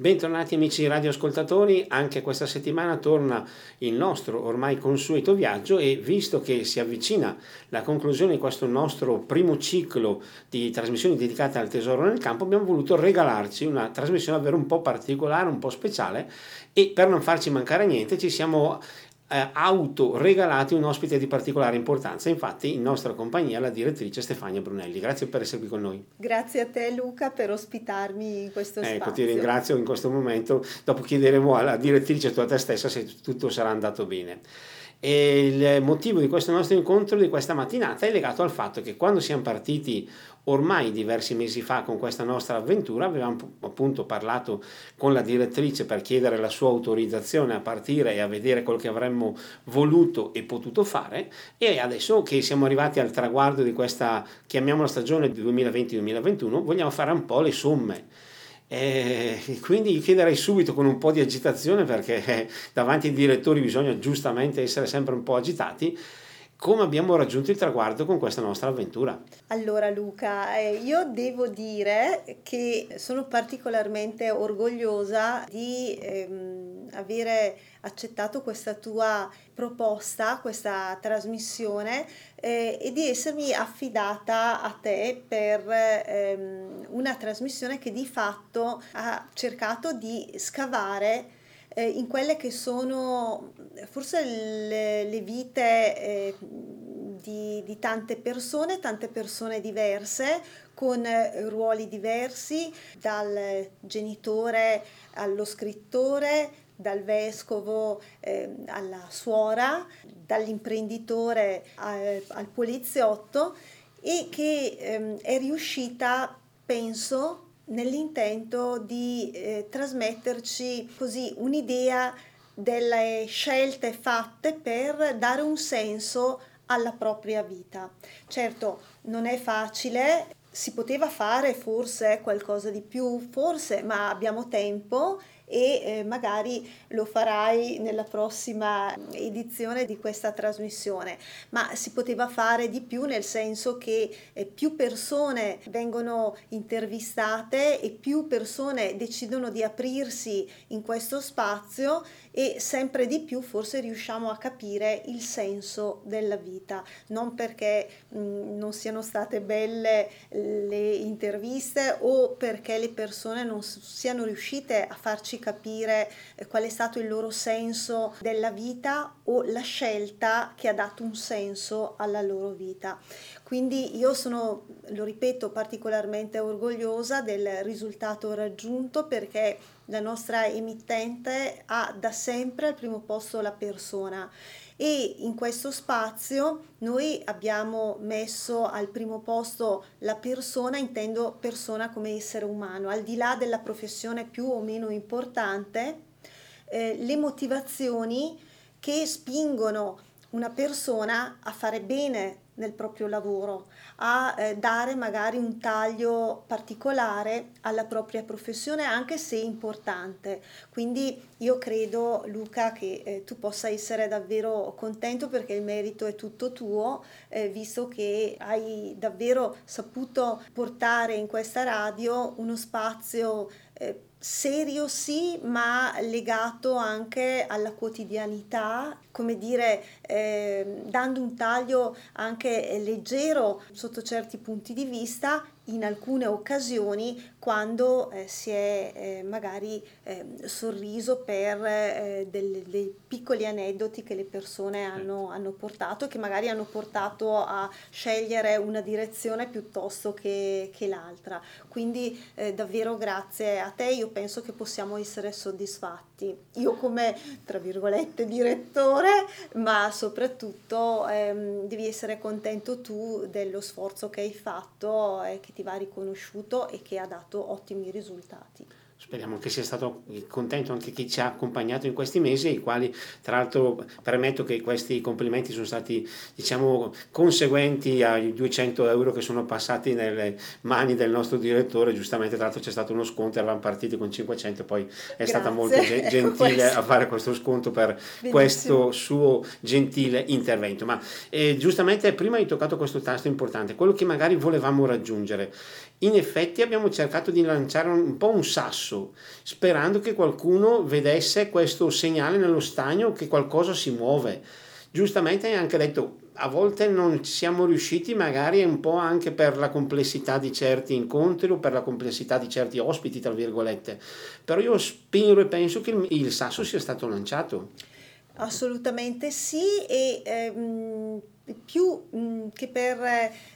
Bentornati amici radioascoltatori, anche questa settimana torna il nostro ormai consueto viaggio e visto che si avvicina la conclusione di questo nostro primo ciclo di trasmissioni dedicate al tesoro nel campo, abbiamo voluto regalarci una trasmissione davvero un po' particolare, un po' speciale e per non farci mancare niente ci siamo eh, autoregalati un ospite di particolare importanza, infatti in nostra compagnia la direttrice Stefania Brunelli. Grazie per essere qui con noi. Grazie a te Luca per ospitarmi in questo ecco, spazio. Ecco, ti ringrazio in questo momento, dopo chiederemo alla direttrice tu a te stessa se tutto sarà andato bene. E il motivo di questo nostro incontro di questa mattinata è legato al fatto che quando siamo partiti ormai diversi mesi fa con questa nostra avventura avevamo appunto parlato con la direttrice per chiedere la sua autorizzazione a partire e a vedere quello che avremmo voluto e potuto fare e adesso che siamo arrivati al traguardo di questa chiamiamola stagione 2020-2021 vogliamo fare un po' le somme. E quindi chiederei subito con un po' di agitazione perché eh, davanti ai direttori bisogna giustamente essere sempre un po' agitati come abbiamo raggiunto il traguardo con questa nostra avventura. Allora Luca, eh, io devo dire che sono particolarmente orgogliosa di ehm, avere accettato questa tua proposta, questa trasmissione eh, e di essermi affidata a te per ehm, una trasmissione che di fatto ha cercato di scavare eh, in quelle che sono forse le, le vite eh, di, di, tante persone, tante persone diverse, con eh, ruoli diversi, dal genitore allo scrittore, dal vescovo eh, alla suora, dall'imprenditore al, al poliziotto e che ehm, è riuscita, penso, nell'intento di eh, trasmetterci così un'idea delle scelte fatte per dare un senso alla propria vita. Certo, non è facile, si poteva fare forse qualcosa di più, forse, ma abbiamo tempo e eh, magari lo farai nella prossima edizione di questa trasmissione, ma si poteva fare di più nel senso che eh, più persone vengono intervistate e più persone decidono di aprirsi in questo spazio e sempre di più forse riusciamo a capire il senso della vita, non perché mh, mm, non siano state belle le interviste o perché le persone non siano riuscite a farci capire eh, qual è stato il loro senso della vita o la scelta che ha dato un senso alla loro vita. Quindi io sono, lo ripeto, particolarmente orgogliosa del risultato raggiunto perché la nostra emittente ha da sempre al primo posto la persona e in questo spazio noi abbiamo messo al primo posto la persona, intendo persona come essere umano, al di là della professione più o meno importante, eh, le motivazioni che spingono una persona a fare bene nel proprio lavoro, a eh, dare magari un taglio particolare alla propria professione anche se importante. Quindi io credo Luca che eh, tu possa essere davvero contento perché il merito è tutto tuo, eh, visto che hai davvero saputo portare in questa radio uno spazio eh, serio sì, ma legato anche alla quotidianità, come dire, eh, dando un taglio anche leggero sotto certi punti di vista in alcune occasioni quando eh, si è eh, magari eh, sorriso per eh, delle, dei piccoli aneddoti che le persone hanno, certo. hanno, portato e che magari hanno portato a scegliere una direzione piuttosto che, che l'altra. Quindi eh, davvero grazie a te, io penso che possiamo essere soddisfatti. Io come, tra virgolette, direttore, ma soprattutto ehm, devi essere contento tu dello sforzo che hai fatto e che ti va riconosciuto e che ha dato ottimi risultati. Speriamo che sia stato contento anche chi ci ha accompagnato in questi mesi, i quali tra l'altro permetto che questi complimenti sono stati diciamo conseguenti ai 200 euro che sono passati nelle mani del nostro direttore, giustamente tra l'altro c'è stato uno sconto, eravamo partiti con 500, poi è Grazie. stata molto gentile a fare questo sconto per Benissimo. questo suo gentile intervento. Ma eh, giustamente prima hai toccato questo tasto importante, quello che magari volevamo raggiungere. In effetti abbiamo cercato di lanciare un, po' un sasso sperando che qualcuno vedesse questo segnale nello stagno che qualcosa si muove. Giustamente hai anche detto, a volte non siamo riusciti magari un po' anche per la complessità di certi incontri o per la complessità di certi ospiti, tra virgolette, però io spero e penso che il, il sasso sia stato lanciato. Assolutamente sì e ehm, più mh, che per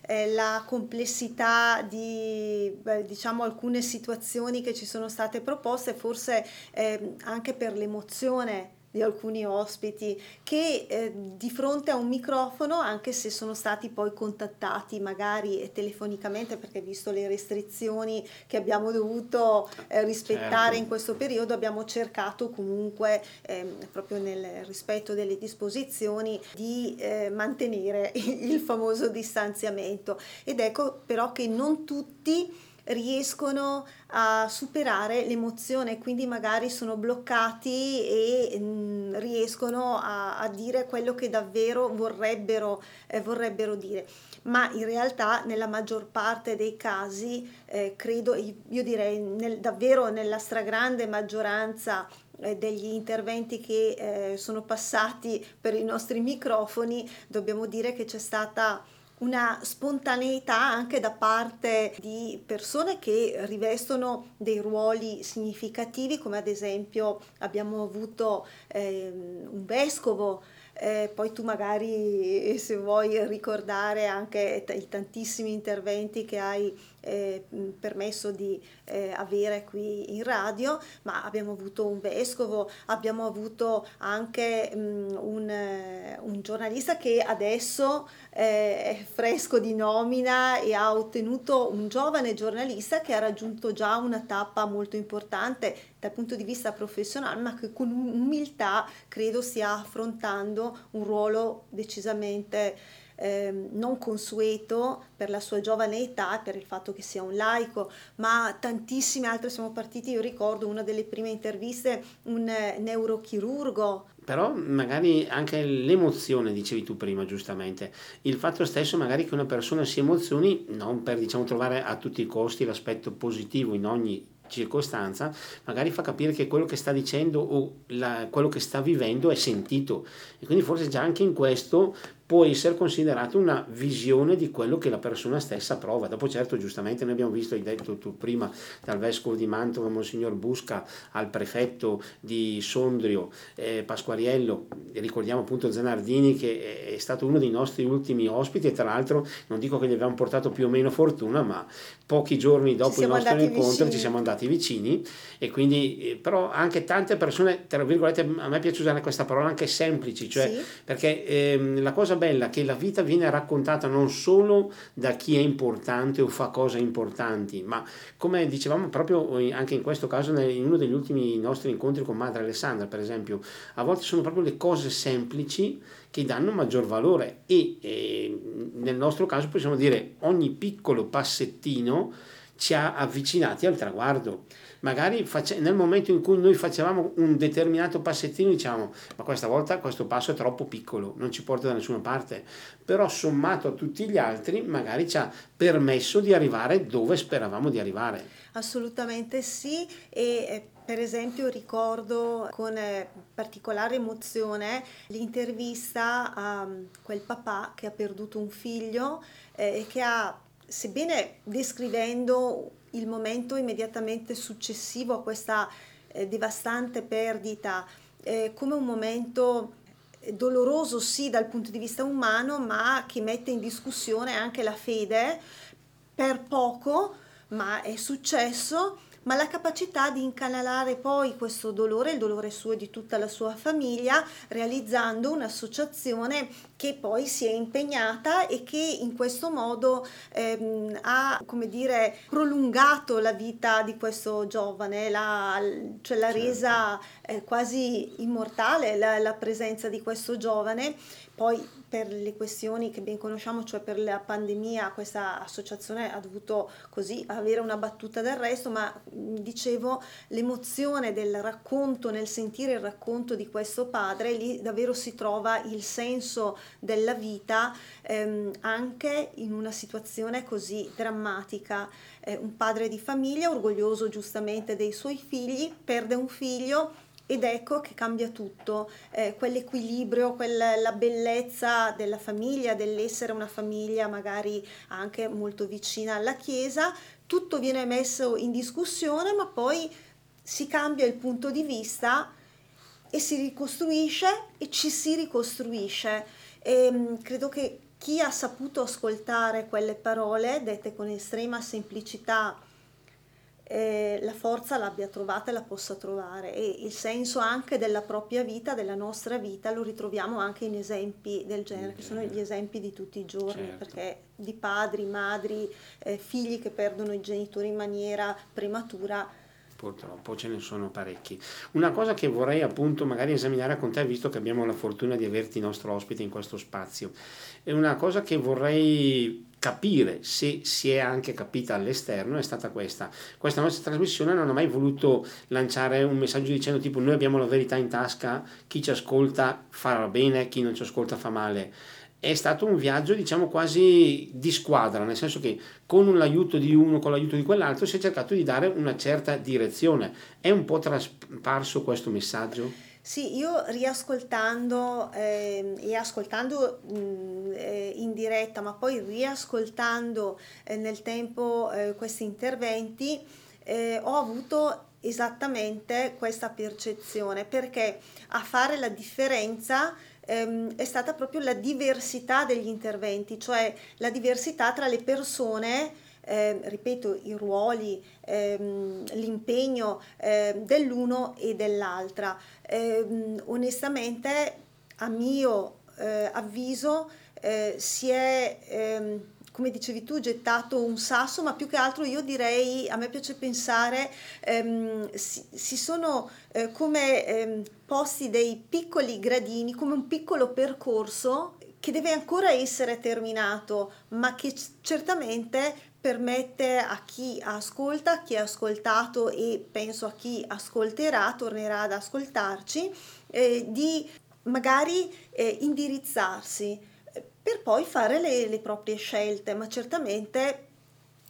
eh, la complessità di beh, diciamo alcune situazioni che ci sono state proposte, forse eh, anche per l'emozione di alcuni ospiti che eh, di fronte a un microfono, anche se sono stati poi contattati magari telefonicamente, perché visto le restrizioni che abbiamo dovuto eh, rispettare certo. in questo periodo, abbiamo cercato comunque, eh, proprio nel rispetto delle disposizioni, di eh, mantenere il famoso distanziamento. Ed ecco però che non tutti riescono a superare l'emozione, quindi magari sono bloccati e mh, mm, riescono a, a, dire quello che davvero vorrebbero, eh, vorrebbero, dire. Ma in realtà nella maggior parte dei casi, eh, credo, io direi nel, davvero nella stragrande maggioranza eh, degli interventi che eh, sono passati per i nostri microfoni, dobbiamo dire che c'è stata una spontaneità anche da parte di persone che rivestono dei ruoli significativi, come ad esempio abbiamo avuto eh, un vescovo eh, poi tu magari se vuoi ricordare anche t- i tantissimi interventi che hai eh, permesso di eh, avere qui in radio, ma abbiamo avuto un vescovo, abbiamo avuto anche mh, un, eh, un, giornalista che adesso eh, è fresco di nomina e ha ottenuto un giovane giornalista che ha raggiunto già una tappa molto importante dal punto di vista professionale, ma che con umiltà credo stia affrontando un ruolo decisamente eh, non consueto per la sua giovane età, per il fatto che sia un laico, ma tantissime altre siamo partiti, io ricordo una delle prime interviste, un eh, neurochirurgo. Però magari anche l'emozione, dicevi tu prima giustamente, il fatto stesso magari che una persona si emozioni non per diciamo trovare a tutti i costi l'aspetto positivo in ogni circostanza, magari fa capire che quello che sta dicendo o la, quello che sta vivendo è sentito. E quindi forse già anche in questo può essere considerato una visione di quello che la persona stessa prova. Dopo certo, giustamente noi abbiamo visto, hai detto tu prima, dal vescovo di Mantova, Monsignor Busca, al prefetto di Sondrio, eh, Pasquariello, ricordiamo appunto Zanardini che è stato uno dei nostri ultimi ospiti e tra l'altro non dico che gli abbiamo portato più o meno fortuna, ma pochi giorni dopo il nostro incontro vicini. ci siamo andati vicini e quindi eh, però anche tante persone, tra virgolette, a me piace usare questa parola anche semplici, cioè sì. perché ehm, la cosa bella che la vita viene raccontata non solo da chi è importante o fa cose importanti, ma come dicevamo proprio anche in questo caso in uno degli ultimi nostri incontri con Madre Alessandra, per esempio, a volte sono proprio le cose semplici che danno maggior valore e, e nel nostro caso possiamo dire ogni piccolo passettino ci ha avvicinati al traguardo magari face- nel momento in cui noi facevamo un determinato passettino diciamo ma questa volta questo passo è troppo piccolo, non ci porta da nessuna parte, però sommato a tutti gli altri magari ci ha permesso di arrivare dove speravamo di arrivare. Assolutamente sì e eh, per esempio ricordo con eh, particolare emozione l'intervista a mm, quel papà che ha perduto un figlio eh, e che ha, sebbene descrivendo il momento immediatamente successivo a questa eh, devastante perdita. Eh, come un momento eh, doloroso sì dal punto di vista umano, ma che mette in discussione anche la fede. Per poco, ma è successo ma la capacità di incanalare poi questo dolore, il dolore suo e di tutta la sua famiglia, realizzando un'associazione che poi si è impegnata e che in questo modo ehm, ha, come dire, prolungato la vita di questo giovane, la, cioè l'ha certo. resa eh, quasi immortale la, la presenza di questo giovane. Poi per le questioni che ben conosciamo, cioè per la pandemia, questa associazione ha dovuto così avere una battuta d'arresto, ma dicevo l'emozione del racconto, nel sentire il racconto di questo padre, lì davvero si trova il senso della vita ehm, anche in una situazione così drammatica. Eh, un padre di famiglia, orgoglioso giustamente dei suoi figli, perde un figlio ed ecco che cambia tutto, eh, quell'equilibrio, quella, la bellezza della famiglia, dell'essere una famiglia magari anche molto vicina alla Chiesa, tutto viene messo in discussione, ma poi si cambia il punto di vista e si ricostruisce e ci si ricostruisce. E, ehm, credo che chi ha saputo ascoltare quelle parole, dette con estrema semplicità, eh, la forza l'abbia trovata e la possa trovare e il senso anche della propria vita, della nostra vita, lo ritroviamo anche in esempi del genere, che sono gli esempi di tutti i giorni, certo. perché di padri, madri, eh, figli che perdono i genitori in maniera prematura purtroppo ce ne sono parecchi. Una cosa che vorrei appunto magari esaminare con te, visto che abbiamo la fortuna di averti nostro ospite in questo spazio, è una cosa che vorrei capire se si è anche capita all'esterno è stata questa. Questa nostra trasmissione non ha mai voluto lanciare un messaggio dicendo tipo noi abbiamo la verità in tasca, chi ci ascolta farà bene, chi non ci ascolta fa male è stato un viaggio diciamo quasi di squadra, nel senso che con l'aiuto di uno, con l'aiuto di quell'altro si è cercato di dare una certa direzione. È un po' trasparso questo messaggio? Sì, io riascoltando eh, e ascoltando mh, eh, in diretta, ma poi riascoltando eh, nel tempo eh, questi interventi, eh, ho avuto esattamente questa percezione perché a fare la differenza ehm, è stata proprio la diversità degli interventi, cioè la diversità tra le persone eh, ripeto, i ruoli, ehm, l'impegno eh, dell'uno e dell'altra. Eh, onestamente, a mio eh, avviso, eh, si è ehm, come dicevi tu, gettato un sasso, ma più che altro io direi, a me piace pensare, ehm, si, si, sono eh, come ehm, posti dei piccoli gradini, come un piccolo percorso che deve ancora essere terminato, ma che certamente permette a chi ascolta, a chi ha ascoltato e penso a chi ascolterà, tornerà ad ascoltarci, eh, di magari eh, indirizzarsi per poi fare le, le proprie scelte, ma certamente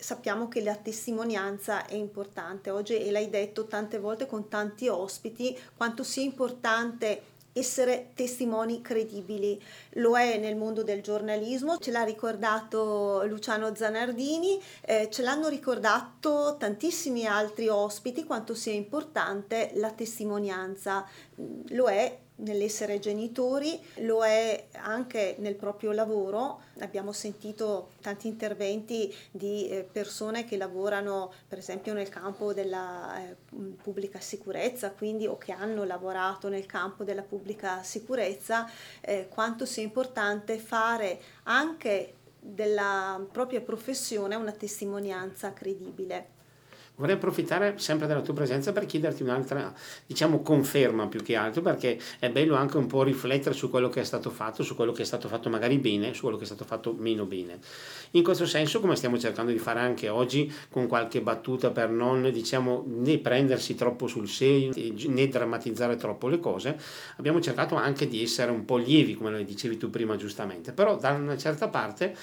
sappiamo che la testimonianza è importante. Oggi, e l'hai detto tante volte con tanti ospiti, quanto sia importante essere testimoni credibili. Lo è nel mondo del giornalismo, ce l'ha ricordato Luciano Zanardini, eh, ce l'hanno ricordato tantissimi altri ospiti quanto sia importante la testimonianza. Lo è nell'essere genitori, lo è anche nel proprio lavoro. Abbiamo sentito tanti interventi di eh, persone che lavorano per esempio nel campo della eh, pubblica sicurezza, quindi o che hanno lavorato nel campo della pubblica sicurezza, eh, quanto sia importante fare anche della propria professione una testimonianza credibile. Vorrei approfittare sempre della tua presenza per chiederti un'altra, diciamo, conferma più che altro, perché è bello anche un po' riflettere su quello che è stato fatto, su quello che è stato fatto magari bene, su quello che è stato fatto meno bene. In questo senso, come stiamo cercando di fare anche oggi, con qualche battuta per non, diciamo, né prendersi troppo sul serio, né drammatizzare troppo le cose, abbiamo cercato anche di essere un po' lievi, come lo dicevi tu prima giustamente, però da una certa parte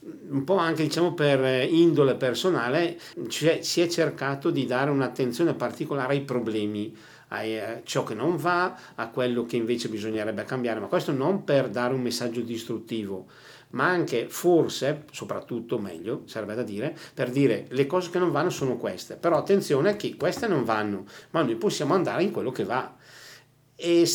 un po' anche diciamo per indole personale, cioè, si è cercato di dare un'attenzione particolare ai problemi, a eh, ciò che non va, a quello che invece bisognerebbe cambiare, ma questo non per dare un messaggio distruttivo, ma anche forse, soprattutto meglio, sarebbe da dire, per dire le cose che non vanno sono queste, però attenzione che queste non vanno, ma noi possiamo andare in quello che va. E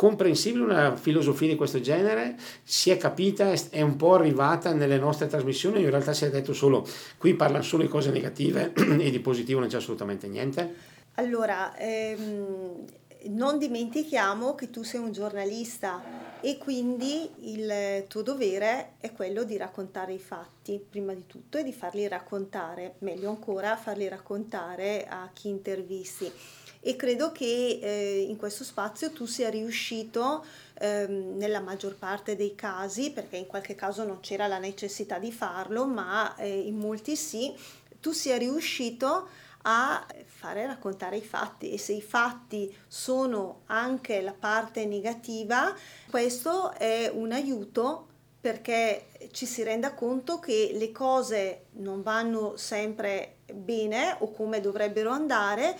comprensibile una filosofia di questo genere, si è capita, è un po' arrivata nelle nostre trasmissioni, in realtà si è detto solo, qui parlano solo di cose negative e di positivo non c'è assolutamente niente? Allora, ehm, non dimentichiamo che tu sei un giornalista e quindi il tuo dovere è quello di raccontare i fatti, prima di tutto, e di farli raccontare, meglio ancora farli raccontare a chi intervisti e credo che eh, in questo spazio tu sia riuscito ehm, nella maggior parte dei casi, perché in qualche caso non c'era la necessità di farlo, ma eh, in molti sì, tu sia riuscito a fare raccontare i fatti. E se i fatti sono anche la parte negativa, questo è un aiuto perché ci si renda conto che le cose non vanno sempre bene o come dovrebbero andare,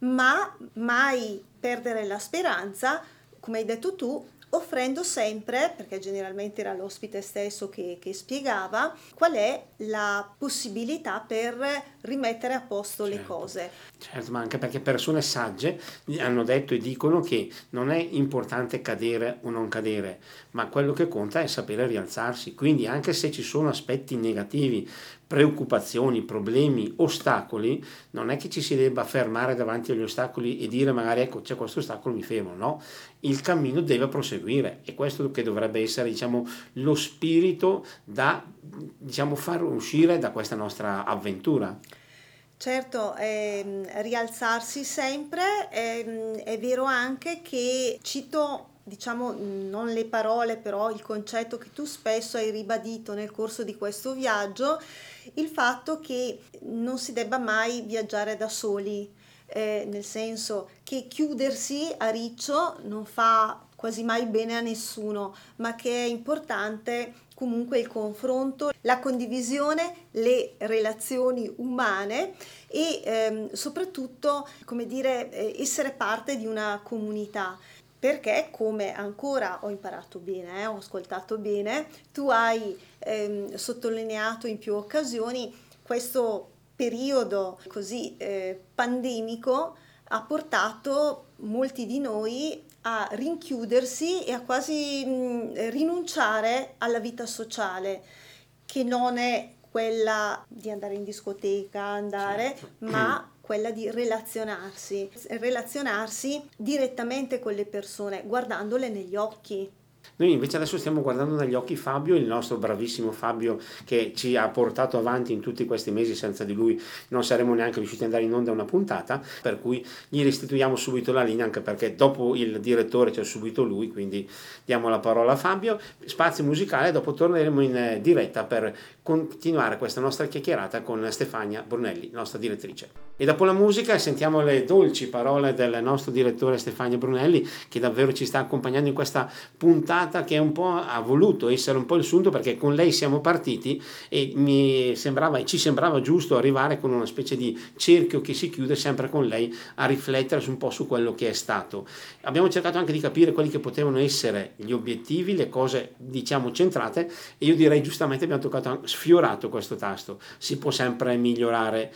ma mai perdere la speranza, come hai detto tu, offrendo sempre, perché generalmente era l'ospite stesso che, che, spiegava, qual è la possibilità per rimettere a posto certo, le cose. Certo, ma anche perché persone sagge hanno detto e dicono che non è importante cadere o non cadere, ma quello che conta è sapere rialzarsi. Quindi anche se ci sono aspetti negativi, preoccupazioni, problemi, ostacoli, non è che ci si debba fermare davanti agli ostacoli e dire magari ecco c'è questo ostacolo, mi fermo, no, il cammino deve proseguire e questo che dovrebbe essere diciamo lo spirito da diciamo far uscire da questa nostra avventura. Certo, ehm, rialzarsi sempre, ehm, è vero anche che cito diciamo non le parole, però il concetto che tu spesso hai ribadito nel corso di questo viaggio, il fatto che non si debba mai viaggiare da soli, eh, nel senso che chiudersi a riccio non fa quasi mai bene a nessuno, ma che è importante comunque il confronto, la condivisione, le relazioni umane e ehm, soprattutto, come dire, eh, essere parte di una comunità. Perché come ancora ho imparato bene, eh, ho ascoltato bene, tu hai ehm, sottolineato in più occasioni questo periodo così eh, pandemico ha portato molti di noi a rinchiudersi e a quasi mh, rinunciare alla vita sociale, che non è quella di andare in discoteca, andare, certo. ma quella di relazionarsi, relazionarsi direttamente con le persone, guardandole negli occhi. Noi invece adesso stiamo guardando negli occhi Fabio, il nostro bravissimo Fabio che ci ha portato avanti in tutti questi mesi, senza di lui non saremmo neanche riusciti ad andare in onda una puntata, per cui gli restituiamo subito la linea anche perché dopo il direttore c'è subito lui, quindi diamo la parola a Fabio, spazio musicale, dopo torneremo in diretta per continuare questa nostra chiacchierata con Stefania Brunelli, nostra direttrice. E dopo la musica sentiamo le dolci parole del nostro direttore Stefania Brunelli che davvero ci sta accompagnando in questa puntata che un po' ha voluto essere un po' il sunto perché con lei siamo partiti e mi sembrava, ci sembrava giusto arrivare con una specie di cerchio che si chiude sempre con lei a riflettere un po' su quello che è stato. Abbiamo cercato anche di capire quelli che potevano essere gli obiettivi, le cose diciamo centrate e io direi giustamente abbiamo toccato, sfiorato questo tasto, si può sempre migliorare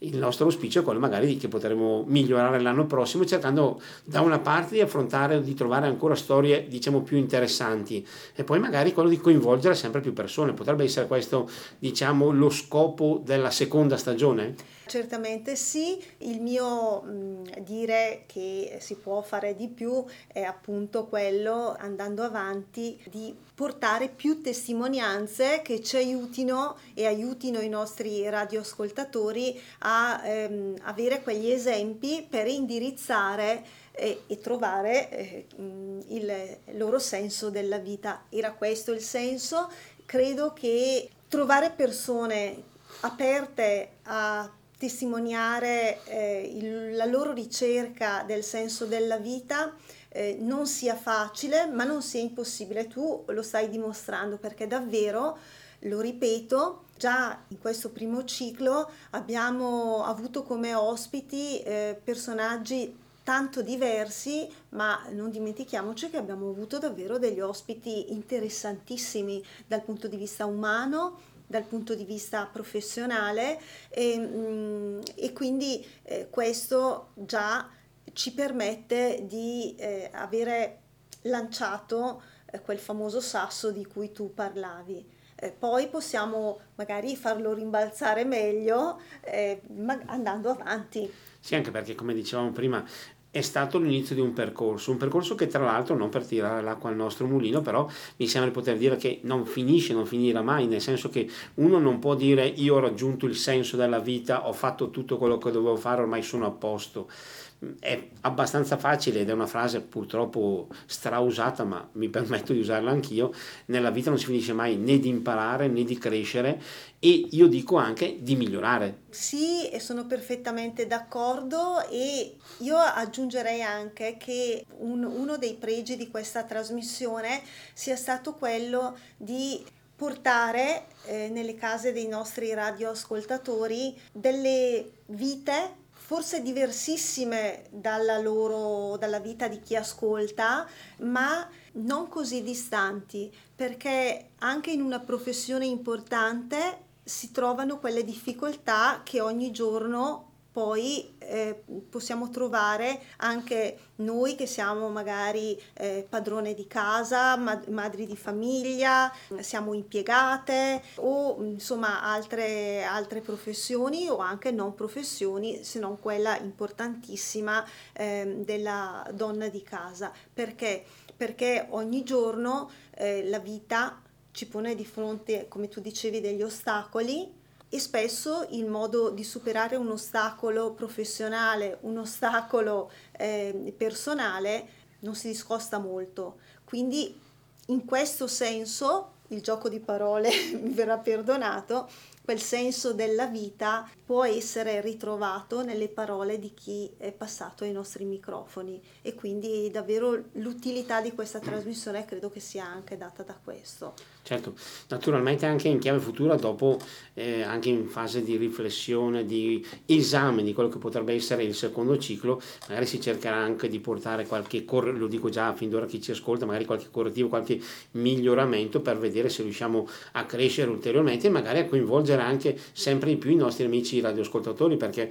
il nostro auspicio è quello magari di che potremo migliorare l'anno prossimo cercando da una parte di affrontare di trovare ancora storie diciamo più interessanti e poi magari quello di coinvolgere sempre più persone. Potrebbe essere questo diciamo lo scopo della seconda stagione Certamente sì, il mio mh, dire che si può fare di più è appunto quello andando avanti di portare più testimonianze che ci aiutino e aiutino i nostri radioascoltatori a ehm, avere quegli esempi per indirizzare e, e trovare eh, il loro senso della vita. Era questo il senso? Credo che trovare persone aperte a testimoniare eh, il, la loro ricerca del senso della vita eh, non sia facile, ma non sia impossibile. Tu lo stai dimostrando perché davvero, lo ripeto, già in questo primo ciclo abbiamo avuto come ospiti eh, personaggi tanto diversi, ma non dimentichiamoci che abbiamo avuto davvero degli ospiti interessantissimi dal punto di vista umano, dal punto di vista professionale e, mm, e quindi eh, questo già ci permette di eh, avere lanciato eh, quel famoso sasso di cui tu parlavi. Eh, poi possiamo magari farlo rimbalzare meglio eh, andando avanti. Sì, anche perché come dicevamo prima, è stato l'inizio di un percorso, un percorso che tra l'altro non per tirare l'acqua al nostro mulino, però mi sembra di poter dire che non finisce, non finirà mai, nel senso che uno non può dire io ho raggiunto il senso della vita, ho fatto tutto quello che dovevo fare, ormai sono a posto è abbastanza facile ed è una frase purtroppo strausata, ma mi permetto di usarla anch'io, nella vita non si finisce mai né di imparare né di crescere e io dico anche di migliorare. Sì, sono perfettamente d'accordo e io aggiungerei anche che un, uno dei pregi di questa trasmissione sia stato quello di portare eh, nelle case dei nostri radioascoltatori delle vite forse diversissime dalla loro dalla vita di chi ascolta, ma non così distanti, perché anche in una professione importante si trovano quelle difficoltà che ogni giorno poi eh, possiamo trovare anche noi che siamo magari eh, padrone di casa, mad- madri di famiglia, siamo impiegate o insomma altre, altre professioni o anche non professioni se non quella importantissima eh, della donna di casa. Perché? Perché ogni giorno eh, la vita ci pone di fronte, come tu dicevi, degli ostacoli e spesso il modo di superare un ostacolo professionale, un ostacolo eh, personale non si discosta molto. Quindi in questo senso il gioco di parole mi verrà perdonato, quel senso della vita può essere ritrovato nelle parole di chi è passato ai nostri microfoni e quindi davvero l'utilità di questa trasmissione credo che sia anche data da questo. Certo, naturalmente anche in chiave futura, dopo eh, anche in fase di riflessione, di esame di quello che potrebbe essere il secondo ciclo, magari si cercherà anche di portare qualche, lo dico già fin d'ora chi ci ascolta, magari qualche correttivo, qualche miglioramento per vedere se riusciamo a crescere ulteriormente e magari a coinvolgere anche sempre di più i nostri amici radioascoltatori, perché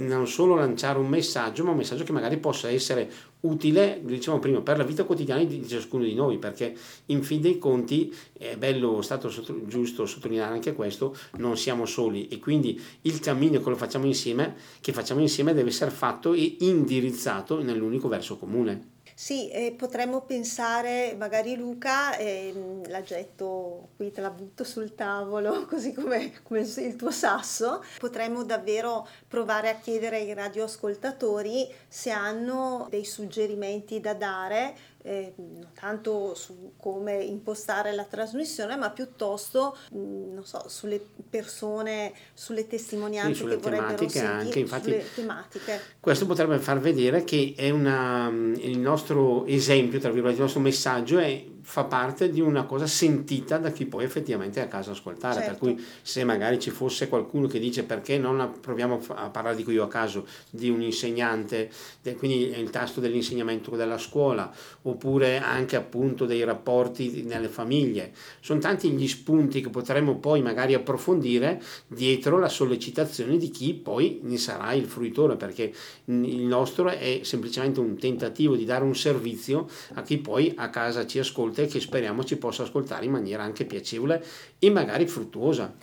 non solo lanciare un messaggio, ma un messaggio che magari possa essere utile, diciamo prima, per la vita quotidiana di ciascuno di noi, perché in fin dei conti è bello, è stato giusto sottolineare anche questo, non siamo soli e quindi il cammino che lo facciamo insieme, che facciamo insieme deve essere fatto e indirizzato nell'unico verso comune. Sì, eh, potremmo pensare, magari Luca, eh, la getto qui, te la butto sul tavolo, così come, come il tuo sasso, potremmo davvero provare a chiedere ai radioascoltatori se hanno dei suggerimenti da dare eh, non tanto su come impostare la trasmissione, ma piuttosto mh, non so, sulle persone, sulle testimonianze sì, sulle che vorrebbero sentire, anche, infatti, sulle tematiche. Questo potrebbe far vedere che è una, il nostro esempio, tra virgolette, il nostro messaggio è fa parte di una cosa sentita da chi poi effettivamente è a casa ascoltare. Certo. Per cui se magari ci fosse qualcuno che dice perché non proviamo a parlare, dico io a caso, di un insegnante, quindi il tasto dell'insegnamento della scuola, oppure anche appunto dei rapporti nelle famiglie. Sono tanti gli spunti che potremmo poi magari approfondire dietro la sollecitazione di chi poi ne sarà il fruitore, perché il nostro è semplicemente un tentativo di dare un servizio a chi poi a casa ci ascolta e che speriamo ci possa ascoltare in maniera anche piacevole e magari fruttuosa.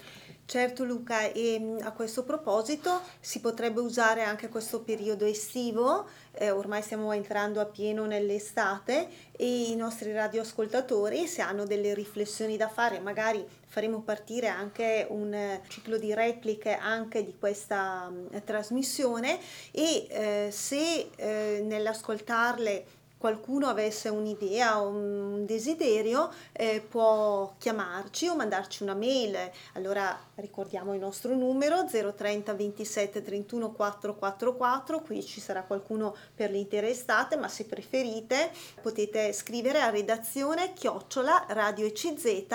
Certo Luca, e mm, a questo proposito si potrebbe usare anche questo periodo estivo, eh, ormai stiamo entrando a pieno nell'estate e i nostri radioascoltatori se hanno delle riflessioni da fare, magari faremo partire anche un eh, ciclo di repliche anche di questa mh, mm, trasmissione e eh, se eh, nell'ascoltarle qualcuno avesse un'idea o un desiderio eh, può chiamarci o mandarci una mail. Allora ricordiamo il nostro numero 030 27 31 444, qui ci sarà qualcuno per l'intera estate, ma se preferite potete scrivere a redazione chiocciola radioecz.it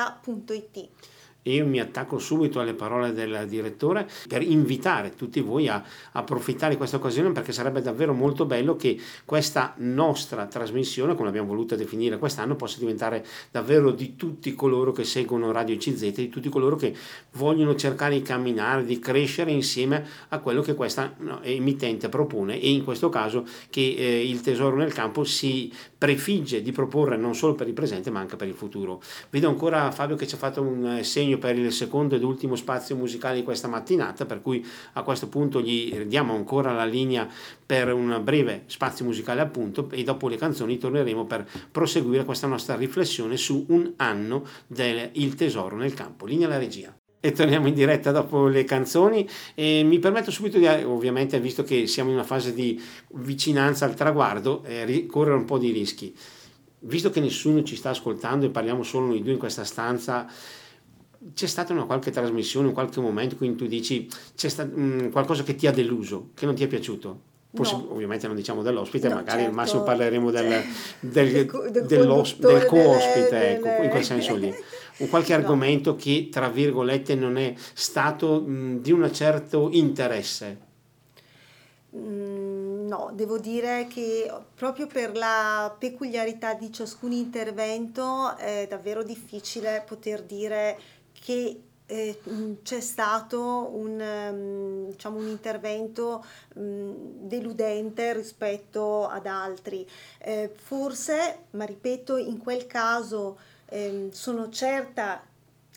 e io mi attacco subito alle parole del direttore per invitare tutti voi a approfittare di questa occasione perché sarebbe davvero molto bello che questa nostra trasmissione, come l'abbiamo voluta definire quest'anno, possa diventare davvero di tutti coloro che seguono Radio CZ, di tutti coloro che vogliono cercare di camminare, di crescere insieme a quello che questa emittente propone e in questo caso che eh, il tesoro nel campo si prefigge di proporre non solo per il presente ma anche per il futuro. Vedo ancora Fabio che ci ha fatto un segno impegno per il secondo ed ultimo spazio musicale di questa mattinata, per cui a questo punto gli diamo ancora la linea per un breve spazio musicale appunto e dopo le canzoni torneremo per proseguire questa nostra riflessione su un anno del Il tesoro nel campo. Linea alla regia. e torniamo in diretta dopo le canzoni e mi permetto subito di ovviamente visto che siamo in una fase di vicinanza al traguardo eh, correre un po' di rischi visto che nessuno ci sta ascoltando e parliamo solo noi due in questa stanza c'è stata una qualche trasmissione in qualche momento in cui tu dici c'è stato um, qualcosa che ti ha deluso che non ti è piaciuto Possi- no. Ovviamente non diciamo dell'ospite, no, magari certo. al massimo parleremo del, del, del, del, del co-ospite, delle, ecco, delle... in quel senso lì. Un qualche no. argomento che, tra virgolette, non è stato mh, di un certo interesse. Mm, no, devo dire che proprio per la peculiarità di ciascun intervento è davvero difficile poter dire che eh, c'è stato un, um, diciamo, un intervento um, deludente rispetto ad altri. Eh, forse, ma ripeto, in quel caso eh, sono certa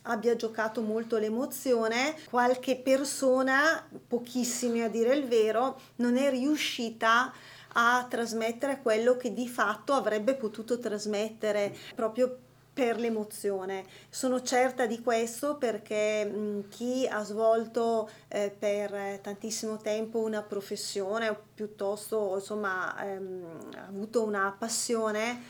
abbia giocato molto l'emozione, qualche persona, pochissimi a dire il vero, non è riuscita a trasmettere quello che di fatto avrebbe potuto trasmettere proprio per l'emozione. Sono certa di questo perché mh, chi ha svolto eh, per tantissimo tempo una professione o piuttosto insomma ehm, ha avuto una passione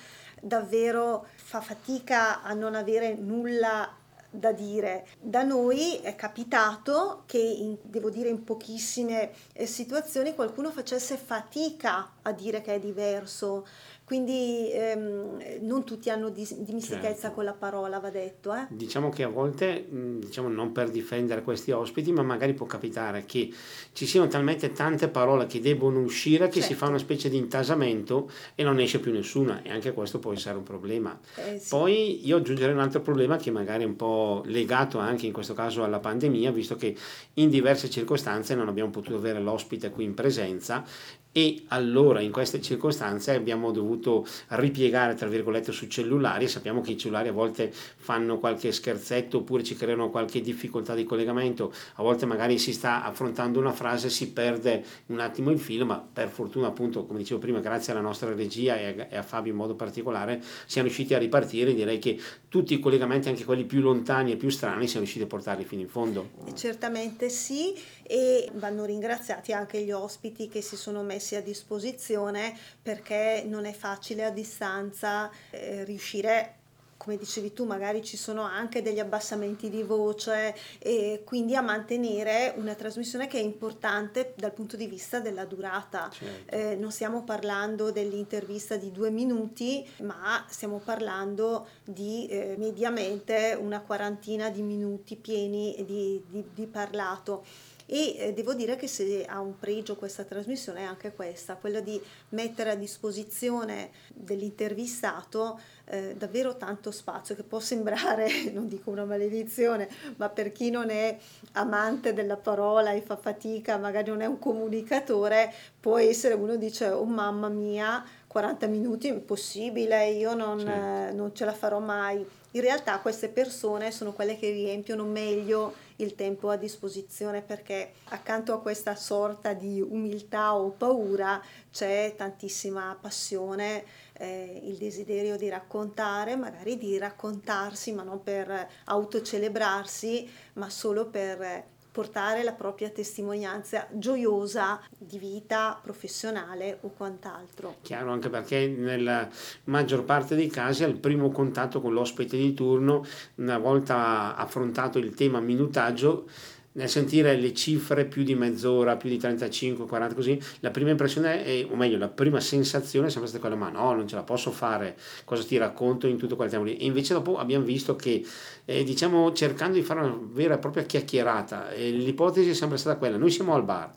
davvero fa fatica a non avere nulla da dire. Da noi è capitato che, in, devo dire, in pochissime eh, situazioni qualcuno facesse fatica a dire che è diverso quindi ehm, non tutti hanno dis- dimestichezza certo. con la parola, va detto. Eh? Diciamo che a volte, diciamo non per difendere questi ospiti, ma magari può capitare che ci siano talmente tante parole che debbono uscire che certo. si fa una specie di intasamento e non esce più nessuna e anche questo può essere un problema. Eh, sì. Poi io aggiungerei un altro problema che magari è un po' legato anche in questo caso alla pandemia, visto che in diverse circostanze non abbiamo potuto avere l'ospite qui in presenza e allora in queste circostanze abbiamo dovuto ripiegare tra virgolette su cellulari. Sappiamo che i cellulari a volte fanno qualche scherzetto oppure ci creano qualche difficoltà di collegamento. A volte magari si sta affrontando una frase si perde un attimo il filo ma per fortuna appunto come dicevo prima grazie alla nostra regia e a, Fabio in modo particolare siamo riusciti a ripartire. Direi che tutti i collegamenti anche quelli più lontani e più strani siamo riusciti a portarli fino in fondo. Certamente sì e vanno ringraziati anche gli ospiti che si sono messi a disposizione perché non è facile a distanza eh, riuscire come dicevi tu, magari ci sono anche degli abbassamenti di voce e quindi a mantenere una trasmissione che è importante dal punto di vista della durata. Certo. Eh, non stiamo parlando dell'intervista di due minuti, ma stiamo parlando di eh, mediamente una quarantina di minuti pieni di, di, di parlato e eh, devo dire che se ha un pregio questa trasmissione è anche questa, quella di mettere a disposizione dell'intervistato eh, davvero tanto spazio che può sembrare, non dico una maledizione, ma per chi non è amante della parola e fa fatica, magari non è un comunicatore, può essere uno dice oh mamma mia 40 minuti è impossibile, io non, certo. eh, non ce la farò mai. In realtà queste persone sono quelle che riempiono meglio il tempo a disposizione perché accanto a questa sorta di umiltà o paura c'è tantissima passione, eh, il desiderio di raccontare, magari di raccontarsi, ma non per autocelebrarsi, ma solo per portare la propria testimonianza gioiosa di vita professionale o quant'altro. Chiaro, anche perché nella maggior parte dei casi al primo contatto con l'ospite di turno, una volta affrontato il tema minutaggio, nel sentire le cifre più di mezz'ora, più di 35, 40 così, la prima impressione è, o meglio, la prima sensazione è sempre stata quella, ma no, non ce la posso fare, cosa ti racconto in tutto quel tempo lì. E invece dopo abbiamo visto che, eh, diciamo, cercando di fare una vera e propria chiacchierata, eh, l'ipotesi è sempre stata quella, noi siamo al bar,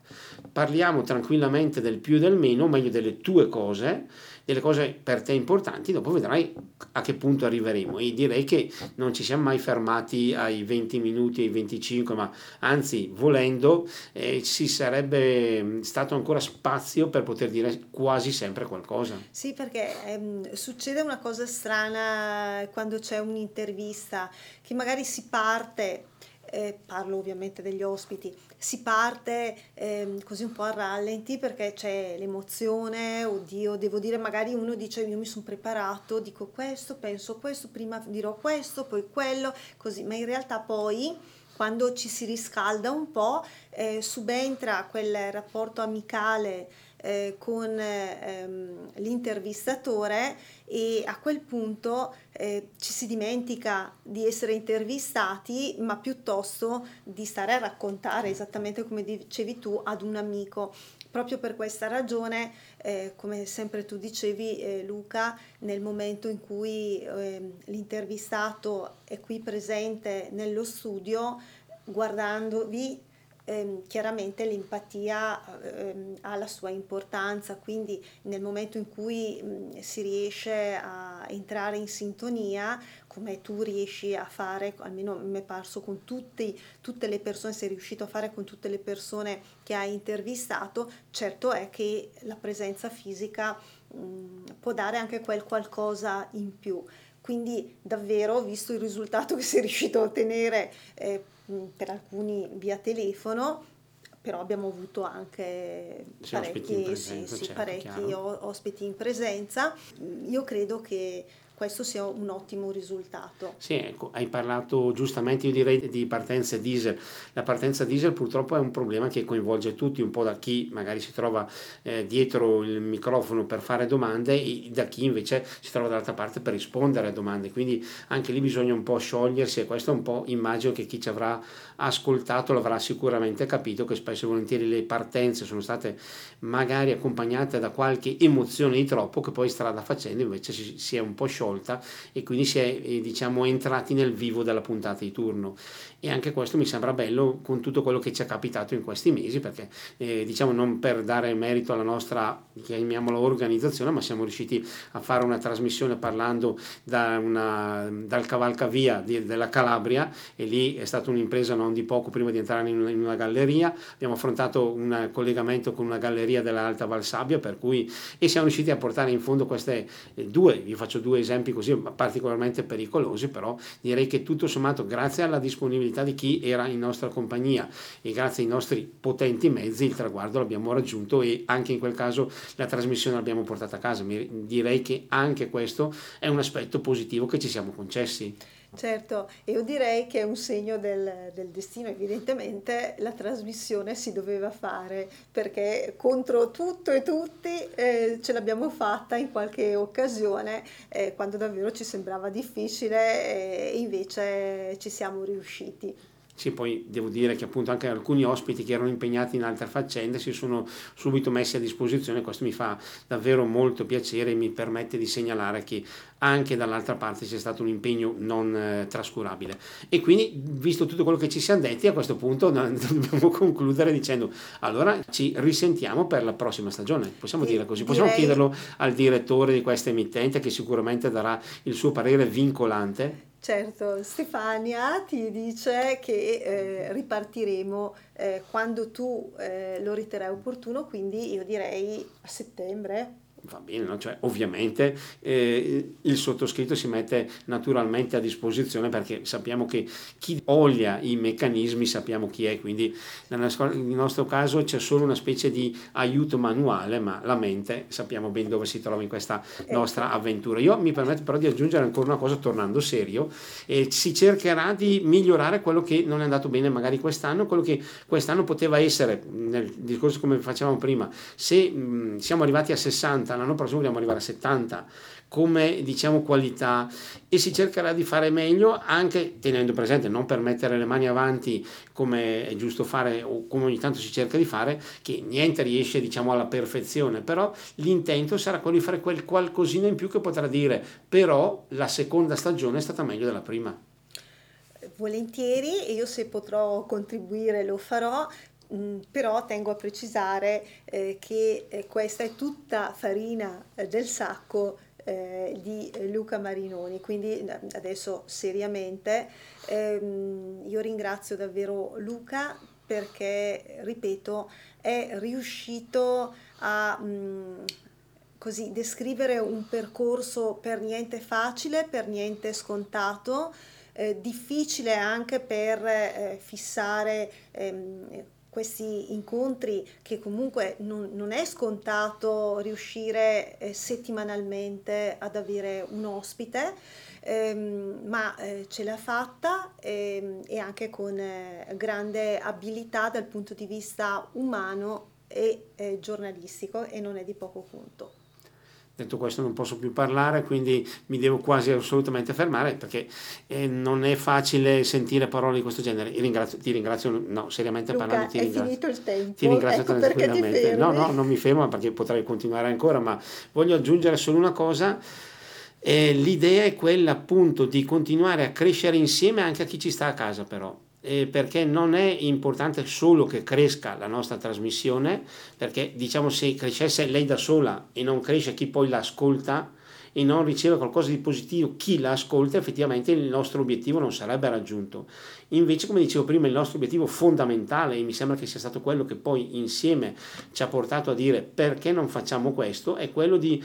parliamo tranquillamente del più e del meno, o meglio delle tue cose, delle cose per te importanti, dopo vedrai a che punto arriveremo e direi che non ci siamo mai fermati ai 20 minuti, ai 25, ma anzi volendo eh, ci sarebbe stato ancora spazio per poter dire quasi sempre qualcosa. Sì, perché ehm, succede una cosa strana quando c'è un'intervista che magari si parte eh, parlo ovviamente degli ospiti, si parte eh, così un po' a rallenti perché c'è l'emozione, oddio, devo dire, magari uno dice io mi sono preparato, dico questo, penso questo, prima dirò questo, poi quello, così, ma in realtà poi quando ci si riscalda un po', eh, subentra quel rapporto amicale eh, con ehm, l'intervistatore e a quel punto eh, ci si dimentica di essere intervistati, ma piuttosto di stare a raccontare esattamente come dicevi tu ad un amico. Proprio per questa ragione, eh, come sempre tu dicevi eh, Luca, nel momento in cui ehm, l'intervistato è qui presente nello studio, guardandovi ehm, chiaramente l'empatia ehm, ha la sua importanza, quindi nel momento in cui mh, si riesce a entrare in sintonia, come tu riesci a fare, almeno mi è parso con tutti, tutte le persone, sei riuscito a fare con tutte le persone che hai intervistato, certo è che la presenza fisica mh, può dare anche quel qualcosa in più. Quindi davvero, visto il risultato che sei riuscito a ottenere eh, per alcuni via telefono, però abbiamo avuto anche parecchi, presenza, sì, sì, certo, parecchi ospiti in presenza. Io credo che questo sia un ottimo risultato. Sì, ecco, hai parlato giustamente, io direi, di partenza diesel. La partenza diesel purtroppo è un problema che coinvolge tutti, un po' da chi magari si trova eh, dietro il microfono per fare domande e da chi invece si trova dall'altra parte per rispondere a domande. Quindi anche lì bisogna un po' sciogliersi e questo è un po' immagino che chi ci avrà ascoltato l'avrà sicuramente capito che spesso e volentieri le partenze sono state magari accompagnate da qualche emozione di troppo che poi strada facendo invece si, si è un po' sciolto sciolta e quindi si è eh, diciamo, entrati nel vivo della puntata di turno e anche questo mi sembra bello con tutto quello che ci è capitato in questi mesi perché eh, diciamo non per dare merito alla nostra chiamiamola organizzazione ma siamo riusciti a fare una trasmissione parlando da una, dal cavalcavia di, della Calabria e lì è stata un'impresa non di poco prima di entrare in una, in una galleria. Abbiamo affrontato un collegamento con una galleria dell'Alta Valsabbia per cui e siamo riusciti a portare in fondo queste eh, due vi faccio due esempi così particolarmente pericolosi però direi che tutto sommato grazie alla disponibilità disponibilità di chi era in nostra compagnia e grazie ai nostri potenti mezzi il traguardo l'abbiamo raggiunto e anche in quel caso la trasmissione l'abbiamo portata a casa. Direi che anche questo è un aspetto positivo che ci siamo concessi. Certo, io direi che è un segno del, del, destino, evidentemente la trasmissione si doveva fare perché contro tutto e tutti eh, ce l'abbiamo fatta in qualche occasione eh, quando davvero ci sembrava difficile e invece ci siamo riusciti. Sì, poi devo dire che appunto anche alcuni ospiti che erano impegnati in altre faccende si sono subito messi a disposizione, questo mi fa davvero molto piacere e mi permette di segnalare che anche dall'altra parte c'è stato un impegno non eh, trascurabile. E quindi, visto tutto quello che ci siamo detti, a questo punto dobbiamo concludere dicendo allora ci risentiamo per la prossima stagione, possiamo sì, dire così, possiamo direi... chiederlo al direttore di questa emittente che sicuramente darà il suo parere vincolante. Certo, Stefania ti dice che eh, ripartiremo eh, quando tu eh, lo riterrai opportuno, quindi io direi a settembre va bene, no? cioè, ovviamente eh, il sottoscritto si mette naturalmente a disposizione perché sappiamo che chi oglia i meccanismi sappiamo chi è, quindi nel nostro caso c'è solo una specie di aiuto manuale, ma la mente sappiamo ben dove si trova in questa nostra avventura. Io mi permetto però di aggiungere ancora una cosa tornando serio, eh, si cercherà di migliorare quello che non è andato bene magari quest'anno, quello che quest'anno poteva essere, nel discorso come facevamo prima, se mh, siamo arrivati a 60 l'anno prossimo vogliamo arrivare a 70 come diciamo qualità. E si cercherà di fare meglio anche tenendo presente non per mettere le mani avanti come è giusto fare o come ogni tanto si cerca di fare che niente riesce diciamo alla perfezione. Però l'intento sarà quello di fare quel qualcosina in più che potrà dire però la seconda stagione è stata meglio della prima volentieri e io se potrò contribuire lo farò però tengo a precisare eh, che eh, questa è tutta farina eh, del sacco eh, di Luca Marinoni, quindi eh, adesso seriamente ehm, io ringrazio davvero Luca perché, ripeto, è riuscito a mh, mm, così descrivere un percorso per niente facile, per niente scontato, difficile anche per fissare ehm, questi incontri che comunque non, non è scontato riuscire eh, settimanalmente ad avere un ospite, ehm, ma eh, ce l'ha fatta ehm, e anche con eh, grande abilità dal punto di vista umano e eh, giornalistico e non è di poco conto. Detto questo non posso più parlare, quindi mi devo quasi assolutamente fermare perché eh, non è facile sentire parole di questo genere. Ringrazio, ti ringrazio, no, seriamente Luca, parlando, ti ringrazio. finito il tempo. Ti ringrazio ecco tranquillamente. No, no, non mi fermo perché potrei continuare ancora, ma voglio aggiungere solo una cosa. Eh, l'idea è quella appunto di continuare a crescere insieme anche a chi ci sta a casa però eh, perché non è importante solo che cresca la nostra trasmissione, perché diciamo se crescesse lei da sola e non cresce chi poi l'ascolta e non riceve qualcosa di positivo chi la ascolta, effettivamente il nostro obiettivo non sarebbe raggiunto. Invece, come dicevo prima, il nostro obiettivo fondamentale, e mi sembra che sia stato quello che poi insieme ci ha portato a dire perché non facciamo questo, è quello di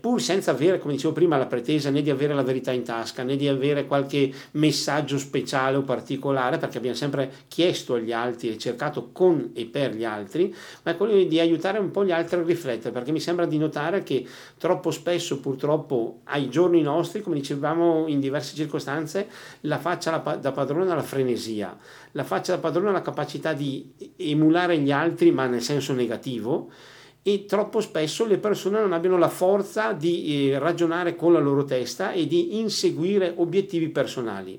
pur senza avere, come dicevo prima, la pretesa né di avere la verità in tasca né di avere qualche messaggio speciale o particolare, perché abbiamo sempre chiesto agli altri e cercato con e per gli altri, ma è quello di aiutare un po' gli altri a riflettere, perché mi sembra di notare che troppo spesso, purtroppo, ai giorni nostri, come dicevamo in diverse circostanze, la faccia da padrone alla frenesia, la faccia da padrone alla capacità di emulare gli altri, ma nel senso negativo e troppo spesso le persone non abbiano la forza di eh, ragionare con la loro testa e di inseguire obiettivi personali.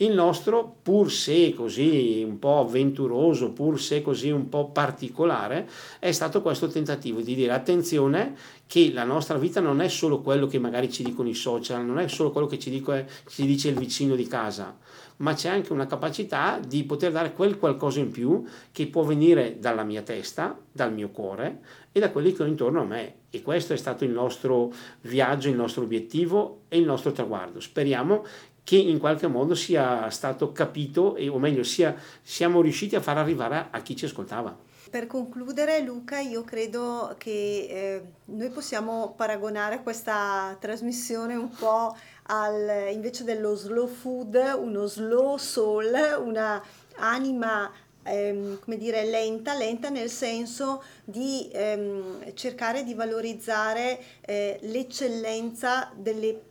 Il nostro, pur se così un po' avventuroso, pur se così un po' particolare, è stato questo tentativo di dire attenzione che la nostra vita non è solo quello che magari ci dicono i social, non è solo quello che ci, dico, ci dice il vicino di casa, ma c'è anche una capacità di poter dare quel qualcosa in più che può venire dalla mia testa, dal mio cuore e da quelli che ho intorno a me. E questo è stato il nostro viaggio, il nostro obiettivo e il nostro traguardo. Speriamo che in qualche modo sia stato capito, o meglio, sia, siamo riusciti a far arrivare a chi ci ascoltava. Per concludere, Luca, io credo che eh, noi possiamo paragonare questa trasmissione un po' al, invece dello slow food, uno slow soul, una anima ehm, come dire, lenta, lenta nel senso di ehm, cercare di valorizzare eh, l'eccellenza delle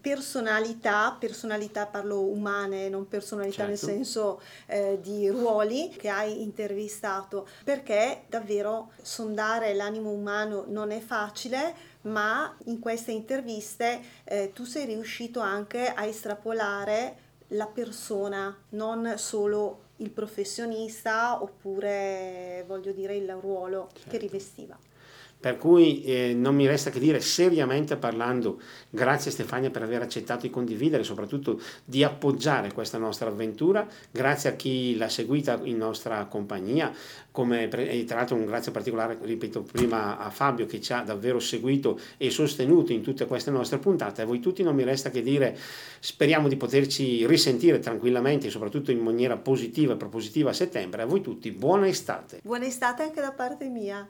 personalità, personalità parlo umane, non personalità certo. nel senso eh, di ruoli che hai intervistato, perché davvero sondare l'animo umano non è facile, ma in queste interviste eh, tu sei riuscito anche a estrapolare la persona, non solo il professionista oppure voglio dire il ruolo certo. che rivestiva. Per cui eh, non mi resta che dire seriamente parlando, grazie Stefania per aver accettato di condividere, soprattutto di appoggiare questa nostra avventura, grazie a chi l'ha seguita in nostra compagnia, come, e tra l'altro un grazie particolare, ripeto prima, a Fabio che ci ha davvero seguito e sostenuto in tutte queste nostre puntate. A voi tutti non mi resta che dire, speriamo di poterci risentire tranquillamente e soprattutto in maniera positiva e propositiva a settembre. A voi tutti buona estate. Buona estate anche da parte mia.